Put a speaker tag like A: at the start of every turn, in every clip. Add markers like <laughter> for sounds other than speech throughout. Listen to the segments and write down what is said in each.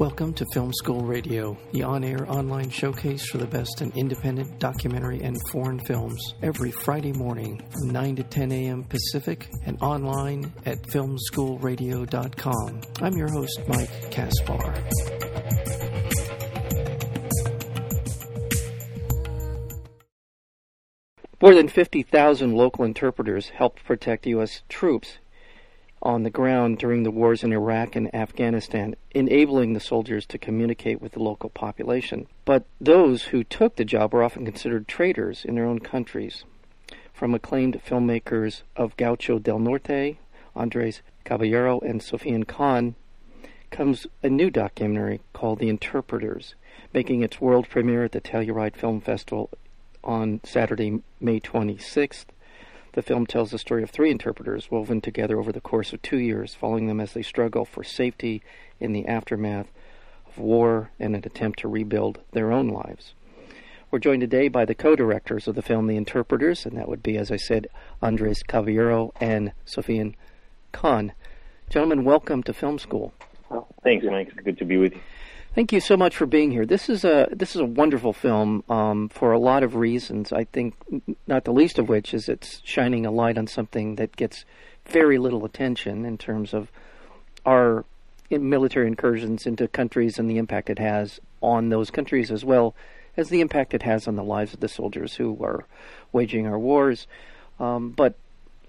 A: Welcome to Film School Radio, the on air online showcase for the best in independent documentary and foreign films, every Friday morning from 9 to 10 a.m. Pacific and online at filmschoolradio.com. I'm your host, Mike Kaspar. More than 50,000 local interpreters helped protect U.S. troops on the ground during the wars in Iraq and Afghanistan, enabling the soldiers to communicate with the local population. But those who took the job were often considered traitors in their own countries. From acclaimed filmmakers of Gaucho del Norte, Andres Caballero, and Sofian Khan, comes a new documentary called The Interpreters, making its world premiere at the Telluride Film Festival on Saturday, May 26th. The film tells the story of three interpreters woven together over the course of two years, following them as they struggle for safety in the aftermath of war and an attempt to rebuild their own lives. We're joined today by the co-directors of the film, The Interpreters, and that would be, as I said, Andres Caballero and Sofian Khan. Gentlemen, welcome to Film School.
B: Thanks, Mike. It's good to be with you.
A: Thank you so much for being here. This is a this is a wonderful film um, for a lot of reasons. I think not the least of which is it's shining a light on something that gets very little attention in terms of our military incursions into countries and the impact it has on those countries as well as the impact it has on the lives of the soldiers who are waging our wars. Um, but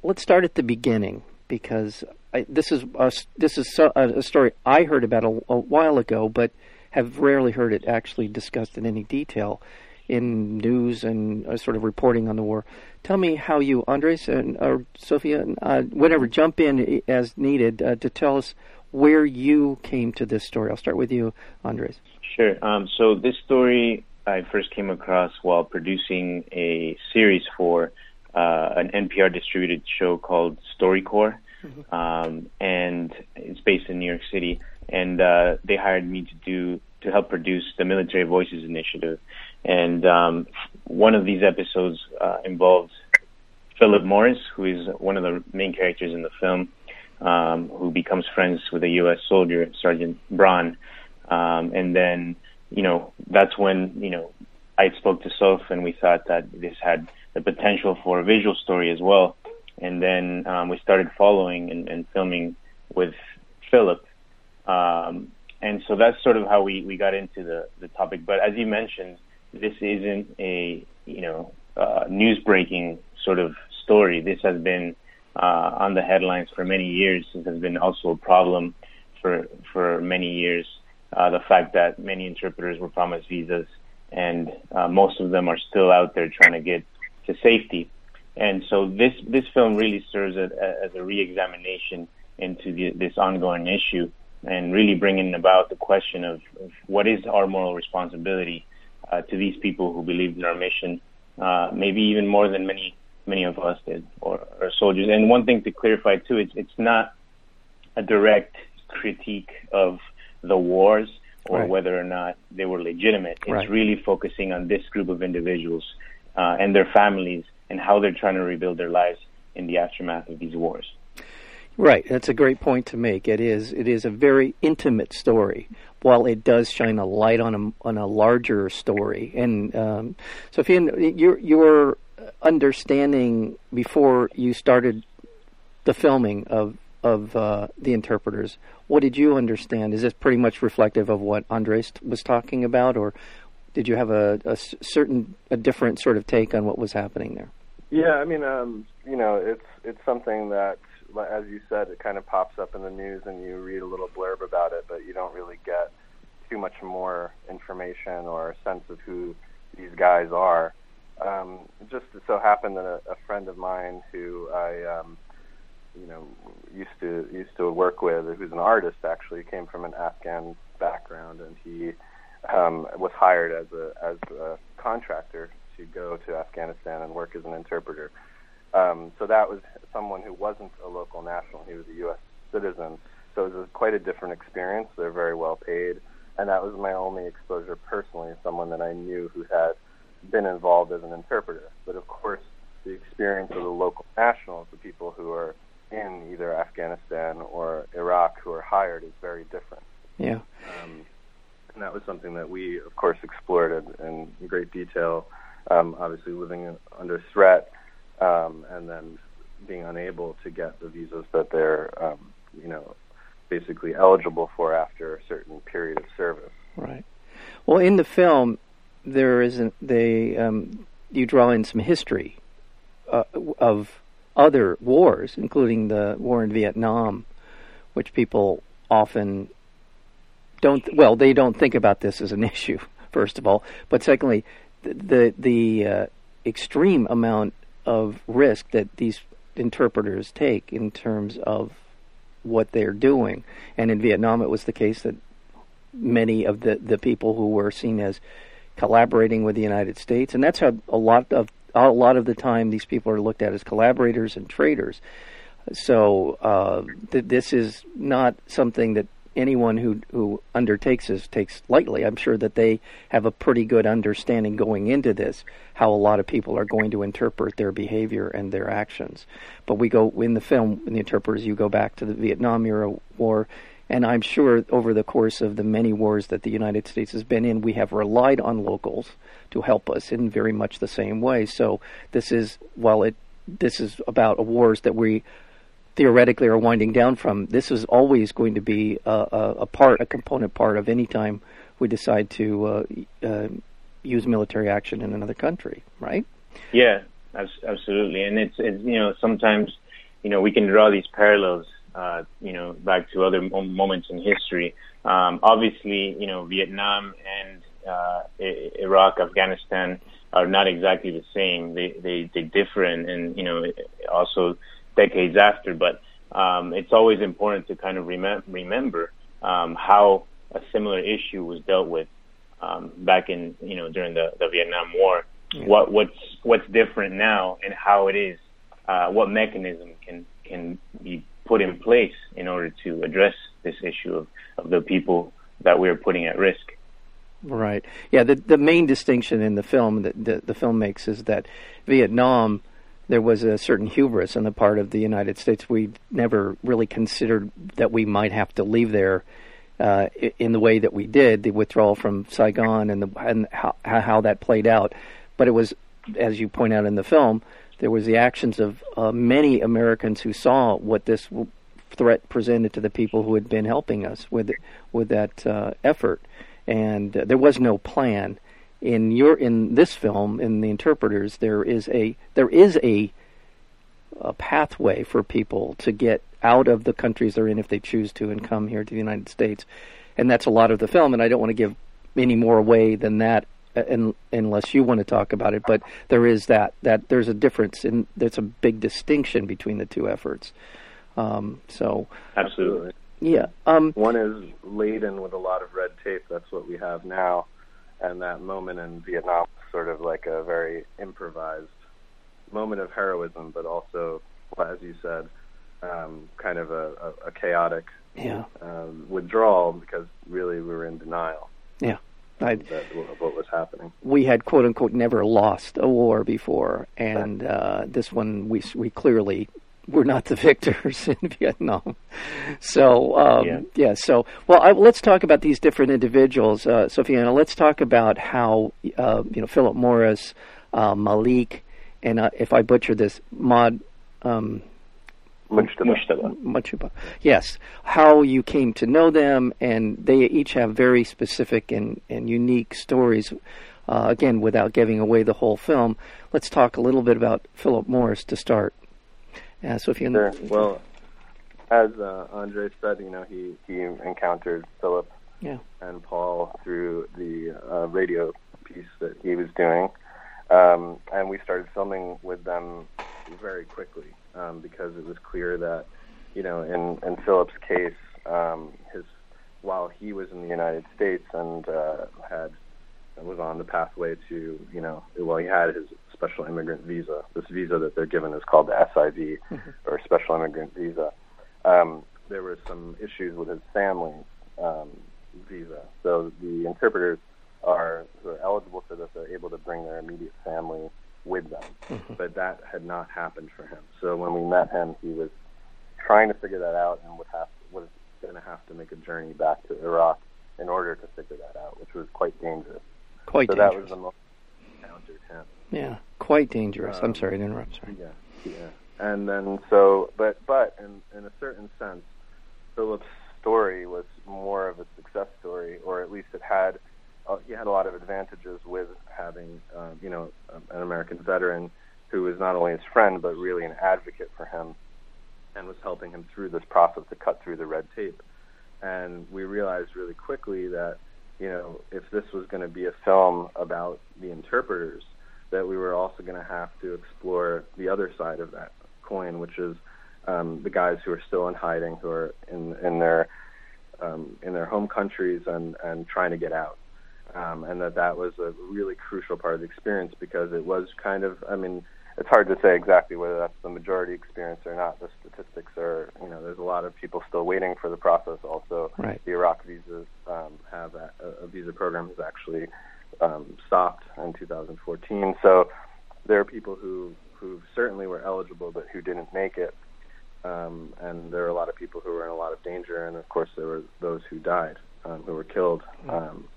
A: let's start at the beginning because I, this is a, this is a, story I heard about a, a while ago, but have rarely heard it actually discussed in any detail in news and uh, sort of reporting on the war. Tell me how you, Andres and or Sofian, uh, whatever, jump in as needed uh, to tell us where you came to this story. I'll start with you, Andres.
B: Sure. Um, so this story I first came across while producing a series for uh, an NPR distributed show called StoryCorps, mm-hmm. um, and it's based in New York City and uh, they hired me to do to help produce the Military Voices Initiative. And um, one of these episodes uh, involved Philip Morris, who is one of the main characters in the film, um, who becomes friends with a U.S. soldier, Sergeant Braun. Um, and then, you know, that's when, you know, I spoke to Soph and we thought that this had the potential for a visual story as well. And then um, we started following and, and filming with Philip. Um, and so that's sort of how we, we got into the, the topic. But as you mentioned, this isn't a, you know, uh, news breaking sort of story. This has been uh, on the headlines for many years. This has been also a problem for, for many years. Uh, the fact that many interpreters were promised visas and uh, most of them are still out there trying to get to safety. And so this, this film really serves as, as a re-examination into the, this ongoing issue and really bringing about the question of, of what is our moral responsibility uh, to these people who believed in our mission, uh, maybe even more than many many of us did, or, or soldiers. And one thing to clarify too, it's it's not a direct critique of the wars or right. whether or not they were legitimate. It's right. really focusing on this group of individuals uh, and their families and how they're trying to rebuild their lives in the aftermath of these wars.
A: Right, that's a great point to make. It is it is a very intimate story, while it does shine a light on a on a larger story. And um, Sofian, your your understanding before you started the filming of of uh, the interpreters, what did you understand? Is this pretty much reflective of what Andres was talking about, or did you have a, a certain a different sort of take on what was happening there?
C: Yeah, I mean, um, you know, it's it's something that as you said, it kind of pops up in the news and you read a little blurb about it, but you don't really get too much more information or a sense of who these guys are. Um, just so happened that a, a friend of mine who I, um, you know, used to used to work with, who's an artist actually, came from an Afghan background, and he um, was hired as a as a contractor to go to Afghanistan and work as an interpreter. Um, so that was someone who wasn't a local national; he was a U.S. citizen. So it was quite a different experience. They're very well paid, and that was my only exposure personally. Someone that I knew who had been involved as an interpreter, but of course, the experience of the local nationals, the people who are in either Afghanistan or Iraq who are hired, is very different.
A: Yeah.
C: Um, and that was something that we, of course, explored in, in great detail. Um, obviously, living in, under threat um, and then being unable to get the visas that they're, um, you know, basically eligible for after a certain period of service.
A: Right. Well, in the film, there isn't they um, you draw in some history uh, of other wars, including the war in Vietnam, which people often don't. Well, they don't think about this as an <laughs> issue, first of all, but secondly, the the, the uh, extreme amount of risk that these interpreters take in terms of what they're doing. And in Vietnam, it was the case that many of the, the people who were seen as collaborating with the United States, and that's how a lot of a lot of the time these people are looked at as collaborators and traitors. So uh, th- this is not something that anyone who who undertakes this takes lightly. I'm sure that they have a pretty good understanding going into this how a lot of people are going to interpret their behavior and their actions. But we go in the film, in the interpreters, you go back to the Vietnam era war. And I'm sure over the course of the many wars that the United States has been in, we have relied on locals to help us in very much the same way. So this is, while it, this is about wars that we theoretically are winding down from, this is always going to be a, a, a part, a component part of any time we decide to uh, uh, use military action in another country, right?
B: Yeah, absolutely. And it's, it's you know sometimes you know we can draw these parallels uh, you know back to other moments in history. Um, obviously, you know Vietnam and uh, Iraq, Afghanistan are not exactly the same. They they, they differ, and, and you know also decades after. But um, it's always important to kind of rem- remember um, how a similar issue was dealt with um, back in you know during the, the Vietnam War. Yeah. What what's what's different now, and how it is, uh, what mechanism can can be put in place in order to address this issue of, of the people that we're putting at risk.
A: Right. Yeah. The the main distinction in the film that the, the film makes is that Vietnam there was a certain hubris on the part of the United States. We never really considered that we might have to leave there uh, in the way that we did, the withdrawal from Saigon and the and how, how that played out. But it was, as you point out in the film, there was the actions of uh, many Americans who saw what this threat presented to the people who had been helping us with with that uh, effort, and uh, there was no plan in your in this film in the interpreters there is a there is a a pathway for people to get out of the countries they're in if they choose to and come here to the United States. And that's a lot of the film and I don't want to give any more away than that uh, in, unless you want to talk about it. But there is that that there's a difference and there's a big distinction between the two efforts. Um, so
B: absolutely.
A: yeah um,
C: one is laden with a lot of red tape. That's what we have now and that moment in Vietnam was sort of like a very improvised moment of heroism, but also, as you said, um, kind of a, a, a chaotic
A: yeah.
C: um, withdrawal because really we were in denial.
A: Yeah.
C: I, what was happening.
A: We had quote unquote never lost a war before, and uh, this one we we clearly we're not the <laughs> victors in Vietnam. So um, yeah. yeah. so well, I, let's talk about these different individuals, uh, Sofiana. Let's talk about how uh, you know Philip Morris, uh, Malik, and uh, if I butcher this, Mod. Um,
B: Mujtaba.
A: Yes, how you came to know them, and they each have very specific and, and unique stories. Uh, again, without giving away the whole film, let's talk a little bit about Philip Morris to start. Yeah, so if you
C: sure. well, as uh, Andre said, you know, he he encountered Philip
A: yeah.
C: and Paul through the uh, radio piece that he was doing, um, and we started filming with them very quickly um, because it was clear that, you know, in in Philip's case, um, his while he was in the United States and uh, had was on the pathway to, you know, well, he had his special immigrant visa. This visa that they're given is called the SIV, <laughs> or Special Immigrant Visa. Um, there were some issues with his family um, visa. So the interpreters are who are eligible for this are able to bring their immediate family with them. Mm-hmm. But that had not happened for him. So when we met him, he was trying to figure that out and would have was going to have to make a journey back to Iraq in order to figure that out, which was quite dangerous.
A: Quite
C: so
A: dangerous.
C: that was the most encountered him.
A: Yeah, quite dangerous. Um, I'm sorry to interrupt. Sorry.
C: Yeah, yeah. And then so, but but in in a certain sense, Philip's story was more of a success story, or at least it had uh, he had a lot of advantages with having uh, you know an American veteran who was not only his friend but really an advocate for him and was helping him through this process to cut through the red tape. And we realized really quickly that you know if this was going to be a film about the interpreters, that we were also going to have to explore the other side of that coin, which is um, the guys who are still in hiding, who are in in their um, in their home countries and and trying to get out. Um, and that that was a really crucial part of the experience because it was kind of, I mean, it's hard to say exactly whether that's the majority experience or not. The statistics are, you know, there's a lot of people still waiting for the process. Also,
A: right.
C: the Iraq visas um, have a, a visa program has actually um, stopped in 2014. So there are people who who certainly were eligible but who didn't make it. Um, and there are a lot of people who were in a lot of danger, and of course there were those who died, um, who were killed. Mm-hmm. Um,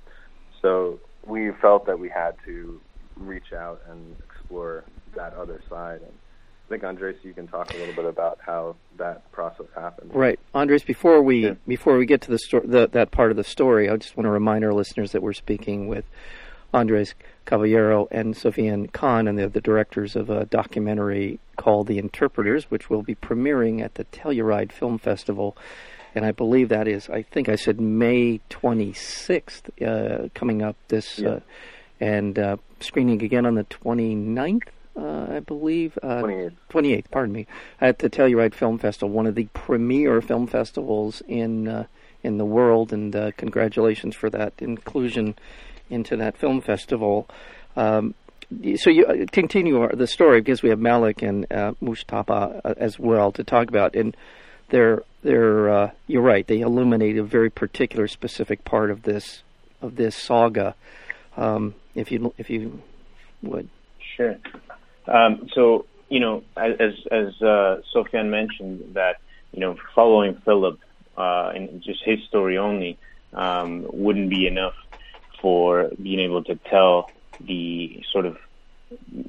C: so we felt that we had to reach out and explore that other side. And I think Andres, you can talk a little bit about how that process happened.
A: Right, Andres. Before we yeah. before we get to the, sto- the that part of the story, I just want to remind our listeners that we're speaking with Andres Caballero and Sofian Khan, and they're the directors of a documentary called The Interpreters, which will be premiering at the Telluride Film Festival. And I believe that is, I think I said May 26th, uh, coming up this, yeah. uh, and uh, screening again on the 29th, uh, I believe.
C: 28th. Uh,
A: 28th, pardon me, at the Telluride Film Festival, one of the premier film festivals in uh, in the world. And congratulations for that inclusion into that film festival. Um, so you uh, continue the story because we have Malik and uh, Mujtaba uh, as well to talk about, and they're they're uh, you're right. They illuminate a very particular, specific part of this of this saga. Um, if you if you would,
B: sure. Um, so you know, as as uh, Sofian mentioned, that you know, following Philip uh, and just his story only um, wouldn't be enough for being able to tell the sort of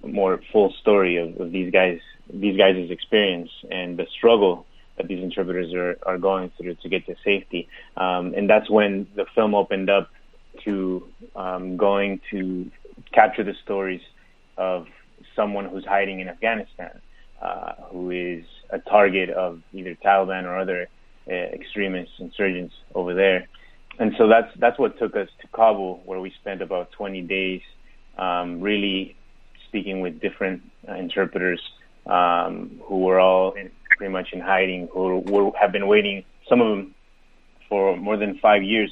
B: more full story of, of these guys these guys' experience and the struggle that these interpreters are, are going through to get to safety. Um, and that's when the film opened up to um, going to capture the stories of someone who's hiding in Afghanistan, uh, who is a target of either Taliban or other uh, extremist insurgents over there and so that's that's what took us to Kabul, where we spent about 20 days, um, really speaking with different uh, interpreters um, who were all in, pretty much in hiding, who were, have been waiting, some of them for more than five years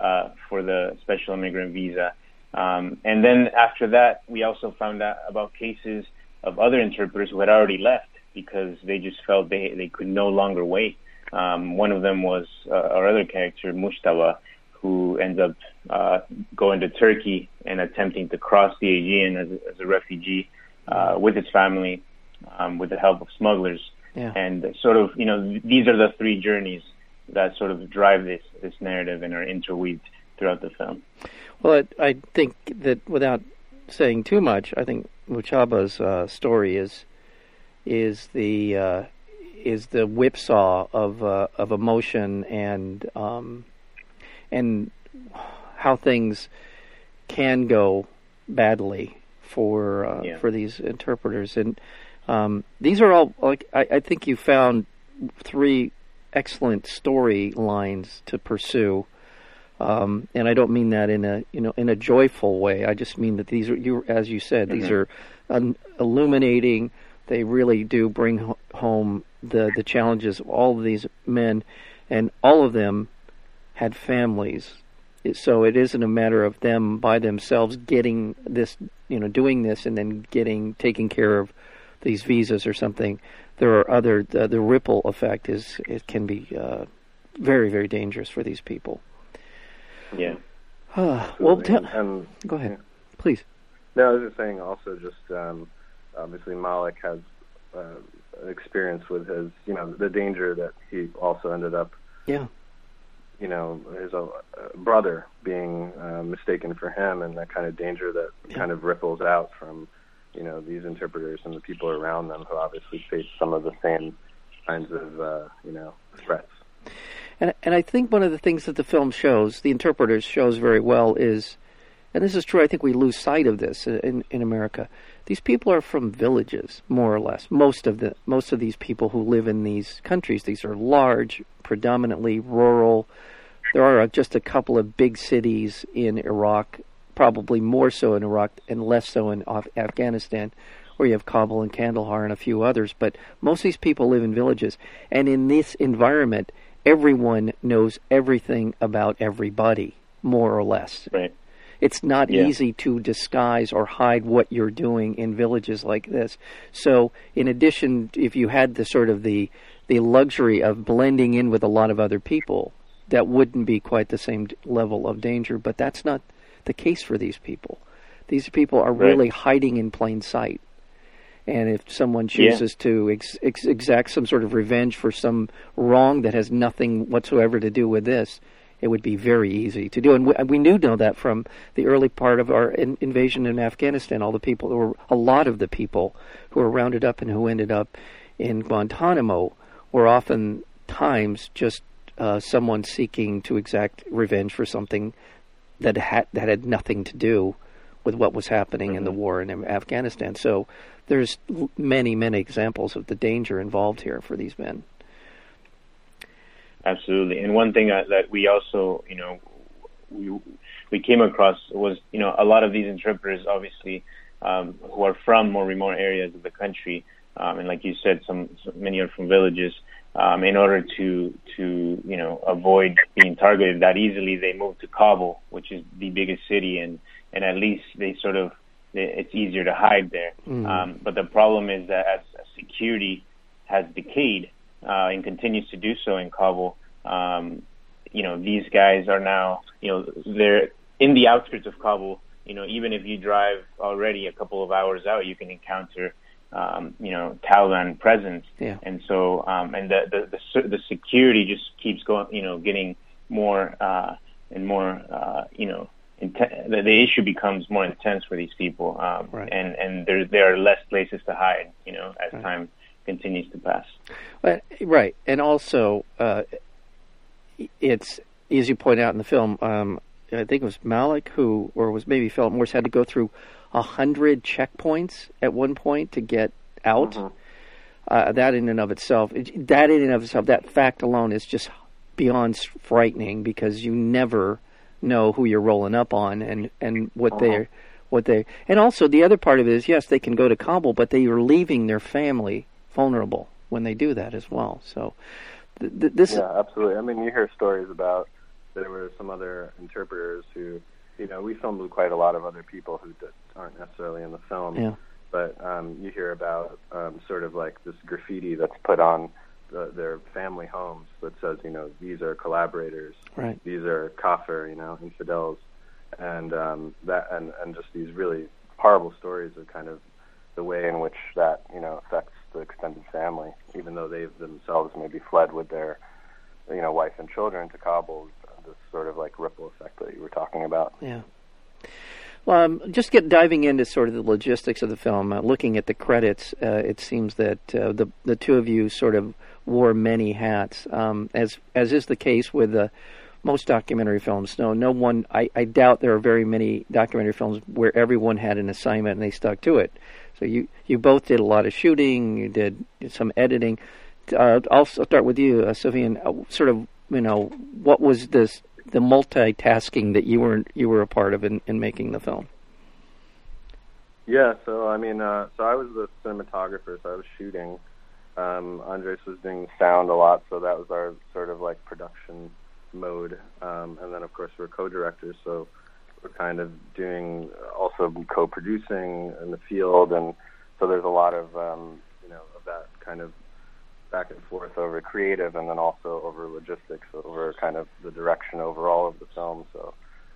B: uh, for the special immigrant visa. Um, and then after that, we also found out about cases of other interpreters who had already left because they just felt they they could no longer wait. Um, one of them was uh, our other character, Mujtaba, who ends up uh, going to Turkey and attempting to cross the Aegean as a, as a refugee uh, with his family um, with the help of smugglers.
A: Yeah.
B: And sort of, you know, these are the three journeys that sort of drive this this narrative and are interweaved throughout the film.
A: Well, I, I think that without saying too much, I think Mujtaba's uh, story is is the uh, is the whipsaw of uh, of emotion and um, and how things can go badly for uh,
B: yeah.
A: for these interpreters and um, these are all like I, I, think you found three excellent storylines to pursue um, and I don't mean that in a you know in a joyful way I just mean that these are you as you said mm-hmm. these are un- illuminating they really do bring home the the challenges of all of these men, and all of them had families. So it isn't a matter of them by themselves getting this, you know, doing this and then getting taking care of these visas or something. There are other the, the ripple effect is it can be uh, very very dangerous for these people.
B: Yeah.
A: Uh, <sighs> well, t- um, go ahead, yeah. please.
C: No, I was just saying. Also, just um, obviously Malik has uh, experience with his, you know, the danger that he also ended up,
A: yeah,
C: you know, his uh, brother being uh, mistaken for him, and that kind of danger that yeah. kind of ripples out from, you know, these interpreters and the people around them who obviously face some of the same kinds of, uh, you know, threats.
A: And and I think one of the things that the film shows, the interpreters shows very well, is, and this is true. I think we lose sight of this in in America. These people are from villages, more or less. Most of the most of these people who live in these countries, these are large, predominantly rural. There are just a couple of big cities in Iraq, probably more so in Iraq and less so in Af- Afghanistan, where you have Kabul and Kandahar and a few others. But most of these people live in villages, and in this environment, everyone knows everything about everybody, more or less.
B: Right.
A: It's not
B: yeah.
A: easy to disguise or hide what you're doing in villages like this. So, in addition, if you had the sort of the the luxury of blending in with a lot of other people, that wouldn't be quite the same level of danger. But that's not the case for these people. These people are
B: right.
A: really hiding in plain sight. And if someone chooses
B: yeah.
A: to ex- ex- exact some sort of revenge for some wrong that has nothing whatsoever to do with this, it would be very easy to do. And we, we do know that from the early part of our in, invasion in Afghanistan. All the people, or a lot of the people who were rounded up and who ended up in Guantanamo were often times just uh, someone seeking to exact revenge for something that had that had nothing to do with what was happening mm-hmm. in the mm-hmm. war in Afghanistan. So there's many, many examples of the danger involved here for these men.
B: Absolutely, and one thing that we also, you know, we we came across was, you know, a lot of these interpreters, obviously, um, who are from more remote areas of the country, um, and like you said, some, some many are from villages. Um, in order to to you know avoid being targeted that easily, they move to Kabul, which is the biggest city, and and at least they sort of it's easier to hide there.
A: Mm.
B: Um, but the problem is that as security has decayed, uh, and continues to do so in Kabul. Um, you know, these guys are now, you know, they're in the outskirts of Kabul. You know, even if you drive already a couple of hours out, you can encounter, um, you know, Taliban presence.
A: Yeah.
B: And so, um, and the, the the the security just keeps going, you know, getting more uh, and more, uh, you know, inten- the, the issue becomes more intense for these people, um,
A: right.
B: and and there there are less places to hide, you know, as
A: right.
B: time continues to pass.
A: But, right, and also uh, it's as you point out in the film. Um, I think it was Malik who, or was maybe Philip Morris, had to go through a hundred checkpoints at one point to get out.
C: Mm-hmm.
A: Uh, that in and of itself, that in and of itself, that fact alone is just beyond frightening because you never know who you're rolling up on and and what
C: uh-huh.
A: they're what they and also the other part of it is yes they can go to Kabul but they are leaving their family vulnerable when they do that as well. So th- th- this
C: yeah, absolutely. I mean, you hear stories about there were some other interpreters who, you know, we filmed with quite a lot of other people who aren't necessarily in the film.
A: Yeah.
C: But um, you hear about um, sort of like this graffiti that's put on the, their family homes that says, you know, these are collaborators,
A: right.
C: these are kafir, you know, infidels, and um, that and and just these really horrible stories of kind of the way in which that you know affects the extended family, even though they've themselves maybe fled with their, you know, wife and children to Kabul. This sort of like ripple effect that you were talking about.
A: Yeah. Well, um, just get diving into sort of the logistics of the film. Uh, looking at the credits, uh, it seems that uh, the the two of you sort of wore many hats, um, as as is the case with most documentary films. No, no one. I, I doubt there are very many documentary films where everyone had an assignment and they stuck to it. So you you both did a lot of shooting. You did some editing. Uh, I'll start with you, uh, Sofian. Uh, sort of, you know, what was this the multitasking that you were you were a part of in, in making the film?
C: Yeah, so I mean, uh, so I was the cinematographer, so I was shooting. Um, Andres was doing sound a lot, so that was our sort of like production mode. Um, and then, of course, we're co-directors, so we're kind of doing also co-producing in the field, and so there's a lot of um, you know of that kind of back and forth over creative, and then also over logistics, over kind of the direction overall of the film. So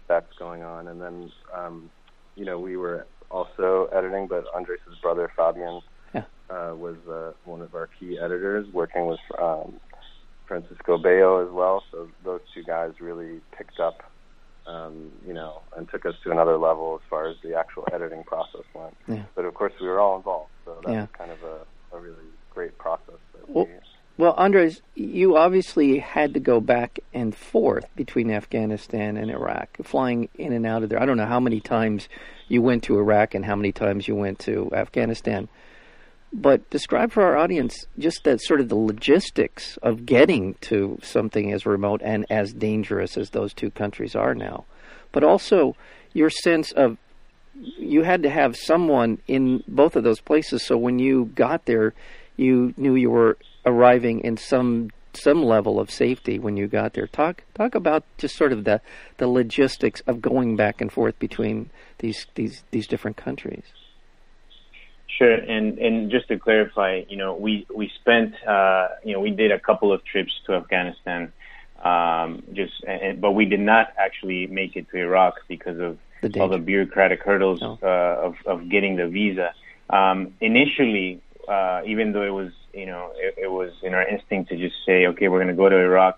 C: that's going on, and then um, you know we were also editing, but Andres's brother Fabian
A: yeah.
C: uh, was uh, one of our key editors, working with um, Francisco Bello as well. So those two guys really picked up, um, you know, and took us to another level as far as the actual editing process went.
A: Yeah.
C: But of course, we were all involved, so that
A: Yeah.
C: kind of a, a really great process. That
A: Well-
C: we,
A: Well, Andres, you obviously had to go back and forth between Afghanistan and Iraq, flying in and out of there. I don't know how many times you went to Iraq and how many times you went to Afghanistan. But describe for our audience just that sort of the logistics of getting to something as remote and as dangerous as those two countries are now. But also your sense of you had to have someone in both of those places so when you got there you knew you were arriving in some some level of safety when you got there. Talk talk about just sort of the the logistics of going back and forth between these these these different countries.
B: Sure, and and just to clarify, you know, we we spent, uh, you know, we did a couple of trips to Afghanistan, um, just, and, but we did not actually make it to Iraq because of
A: The
B: all the bureaucratic hurdles
A: Oh.
B: uh, of of getting the visa. Um, initially, uh, even though it was, you know, it, it was in our instinct to just say, okay, we're going to go to Iraq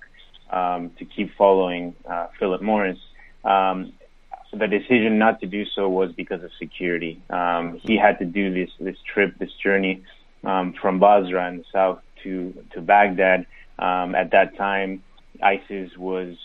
B: um, to keep following uh, Philip Morris. Um, the decision not to do so was because of security. Um, he had to do this this trip, this journey um, from Basra in the south to to Baghdad. Um, at that time, ISIS was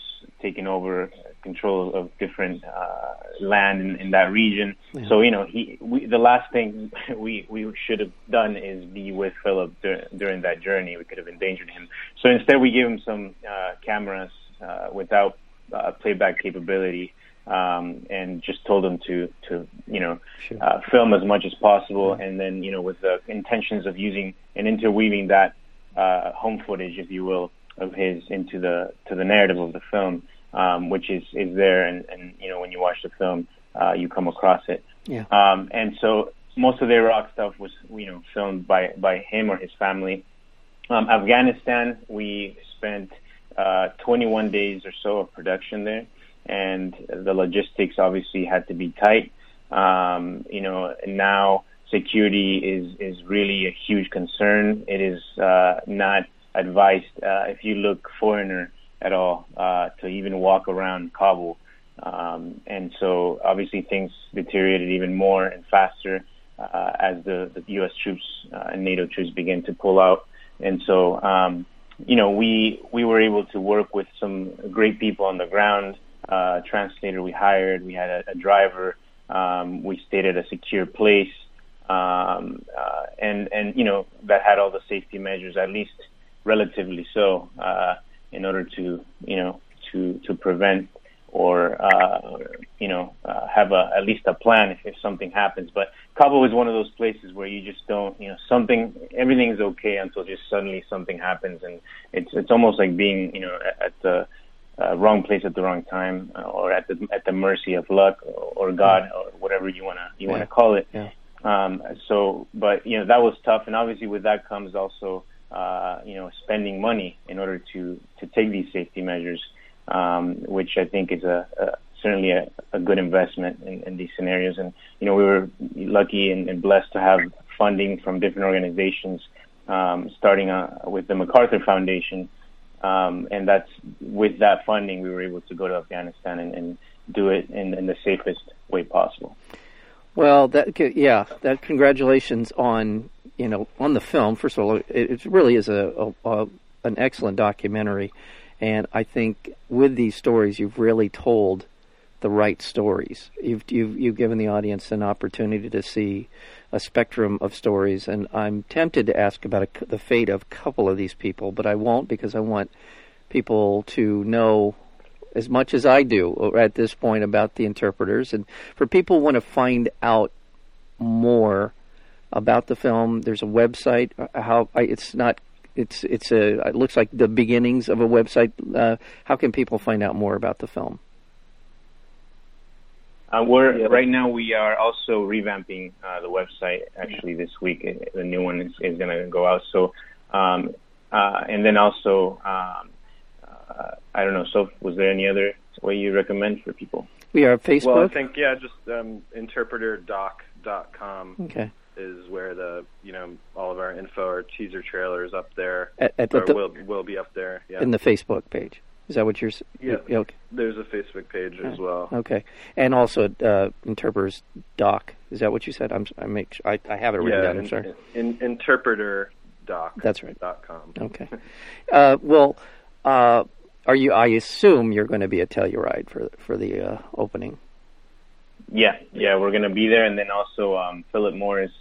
B: taking over control of different uh, land in, in that region.
A: Yeah.
B: So you know, he we, the last thing <laughs> we we should have done is be with Philip dur- during that journey. We could have endangered him. So instead, we gave him some uh, cameras uh, without uh, playback capability um, and just told them to to you know
A: Sure.
B: uh, film as much as possible, and then you know with the intentions of using and interweaving that uh, home footage, if you will, of his into the to the narrative of the film, um, which is is there, and and you know when you watch the film, uh, you come across it.
A: Yeah.
B: Um, and so most of the Iraq stuff was you know filmed by by him or his family. Um, Afghanistan, we spent uh, 21 days or so of production there, and the logistics obviously had to be tight. Um, you know, now security is is really a huge concern. It is uh, not advised uh, if you look foreigner at all uh, to even walk around Kabul. Um, and so obviously things deteriorated even more and faster uh, as the, the U.S. troops uh, and NATO troops began to pull out. And so, um, you know, we we were able to work with some great people on the ground. Uh, translator we hired. We had a, a driver. Um, we stayed at a secure place, um, uh, and and you know that had all the safety measures, at least relatively so, uh, in order to you know to to prevent or uh, you know uh, have a at least a plan if, if something happens. But Kabul is one of those places where you just don't you know something everything is okay until just suddenly something happens, and it's it's almost like being you know at the uh, wrong place at the wrong time, uh, or at the at the mercy of luck or, or God or whatever you wanna you
A: Yeah.
B: wanna call it.
A: Yeah.
B: Um, so, but you know that was tough, and obviously with that comes also uh, you know spending money in order to to take these safety measures, um, which I think is a, a certainly a, a good investment in, in these scenarios. And you know we were lucky and, and blessed to have funding from different organizations, um, starting uh, with the MacArthur Foundation. Um, and that's with that funding, we were able to go to Afghanistan and, and do it in, in the safest way possible.
A: Well, that yeah, that congratulations on you know on the film. First of all, it, it really is a, a, a an excellent documentary, and I think with these stories, you've really told the right stories. You've you've you've given the audience an opportunity to see a spectrum of stories, and I'm tempted to ask about a the fate of a couple of these people, but I won't because I want people to know as much as I do at this point about the interpreters. And for people who want to find out more about the film, there's a website. uh, How it's not. It's it's a. It looks like the beginnings of a website. Uh, how can people find out more about the film?
B: Uh, we're
C: Yeah.
B: right now. We are also revamping uh, the website. Actually, this week Uh, the new one is, is going to go out. So, um, uh, and then also, um, uh, I don't know. So, was there any other way you recommend for people?
A: We are Facebook.
C: Well, I think yeah, just um, interpreterdoc.com.
A: okay.
C: is where the you know all of our info or teaser trailers up there.
A: At, at
C: or
A: the,
C: will will be up there. Yeah.
A: in the Facebook page. Is that what you're? s-
C: Yeah.
A: Okay.
C: There's a Facebook page as well.
A: Okay. And also, uh, interpreters doc. Is that what you said? I'm. I make. I, I have it written
C: yeah,
A: down. I'm
C: in,
A: sorry.
C: in, interpreter doc.
A: That's right.
C: Dot com.
A: Okay. Uh, well, uh, are you? I assume you're going to be at Telluride for for the uh, opening.
B: Yeah, yeah, we're gonna be there, and then also um, Philip Morris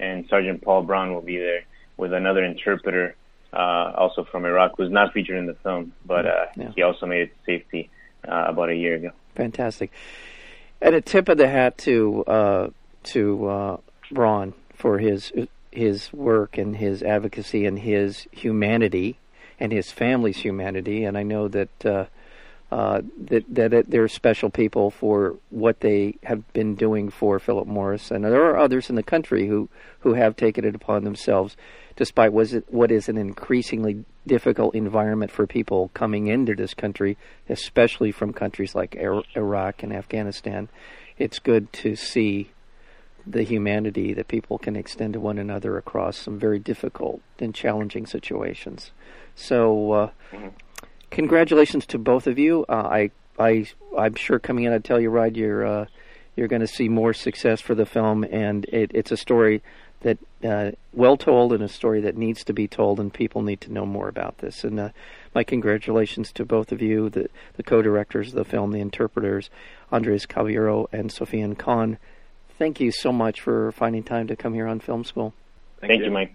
B: and Sergeant Paul Braun will be there with another interpreter, uh, also from Iraq, who's not featured in the film, but uh,
A: Yeah.
B: he also made it to safety uh, about a year ago.
A: Fantastic. And a tip of the hat to uh, to uh, Braun for his his work and his advocacy and his humanity and his family's humanity. And I know that uh, that that they're special people for what they have been doing for Philip Morris, and there are others in the country who who have taken it upon themselves, despite was it what is an increasingly difficult environment for people coming into this country, especially from countries like Iraq and Afghanistan. It's good to see the humanity that people can extend to one another across some very difficult and challenging situations. So, uh, congratulations to both of you. Uh, I, I, I'm sure coming in, I tell you, Rod, you're uh, you're going to see more success for the film, and it, it's a story that uh, well told and a story that needs to be told, and people need to know more about this. And uh, my congratulations to both of you, the the co-directors of the film, the interpreters, Andres Caballero and Sofian Khan. Thank you so much for finding time to come here on Film School.
B: Thank, you, Mike.